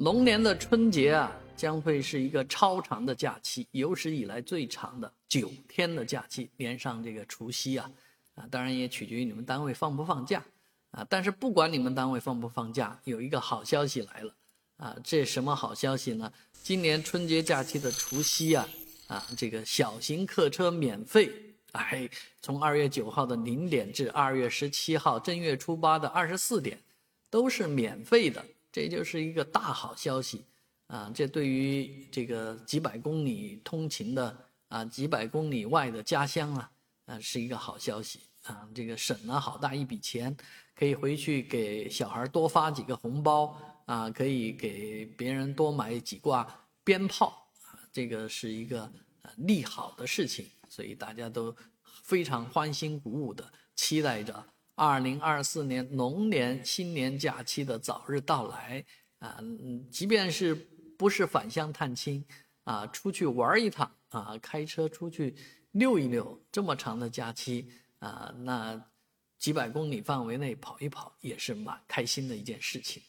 龙年的春节啊，将会是一个超长的假期，有史以来最长的九天的假期，连上这个除夕啊，啊，当然也取决于你们单位放不放假啊。但是不管你们单位放不放假，有一个好消息来了啊！这什么好消息呢？今年春节假期的除夕啊，啊，这个小型客车免费，哎，从二月九号的零点至二月十七号正月初八的二十四点，都是免费的。这就是一个大好消息，啊，这对于这个几百公里通勤的啊，几百公里外的家乡啊，啊，是一个好消息啊，这个省了好大一笔钱，可以回去给小孩多发几个红包啊，可以给别人多买几挂鞭炮啊，这个是一个利好的事情，所以大家都非常欢欣鼓舞的期待着。二零二四年龙年新年假期的早日到来啊，即便是不是返乡探亲啊，出去玩一趟啊，开车出去溜一溜，这么长的假期啊，那几百公里范围内跑一跑也是蛮开心的一件事情。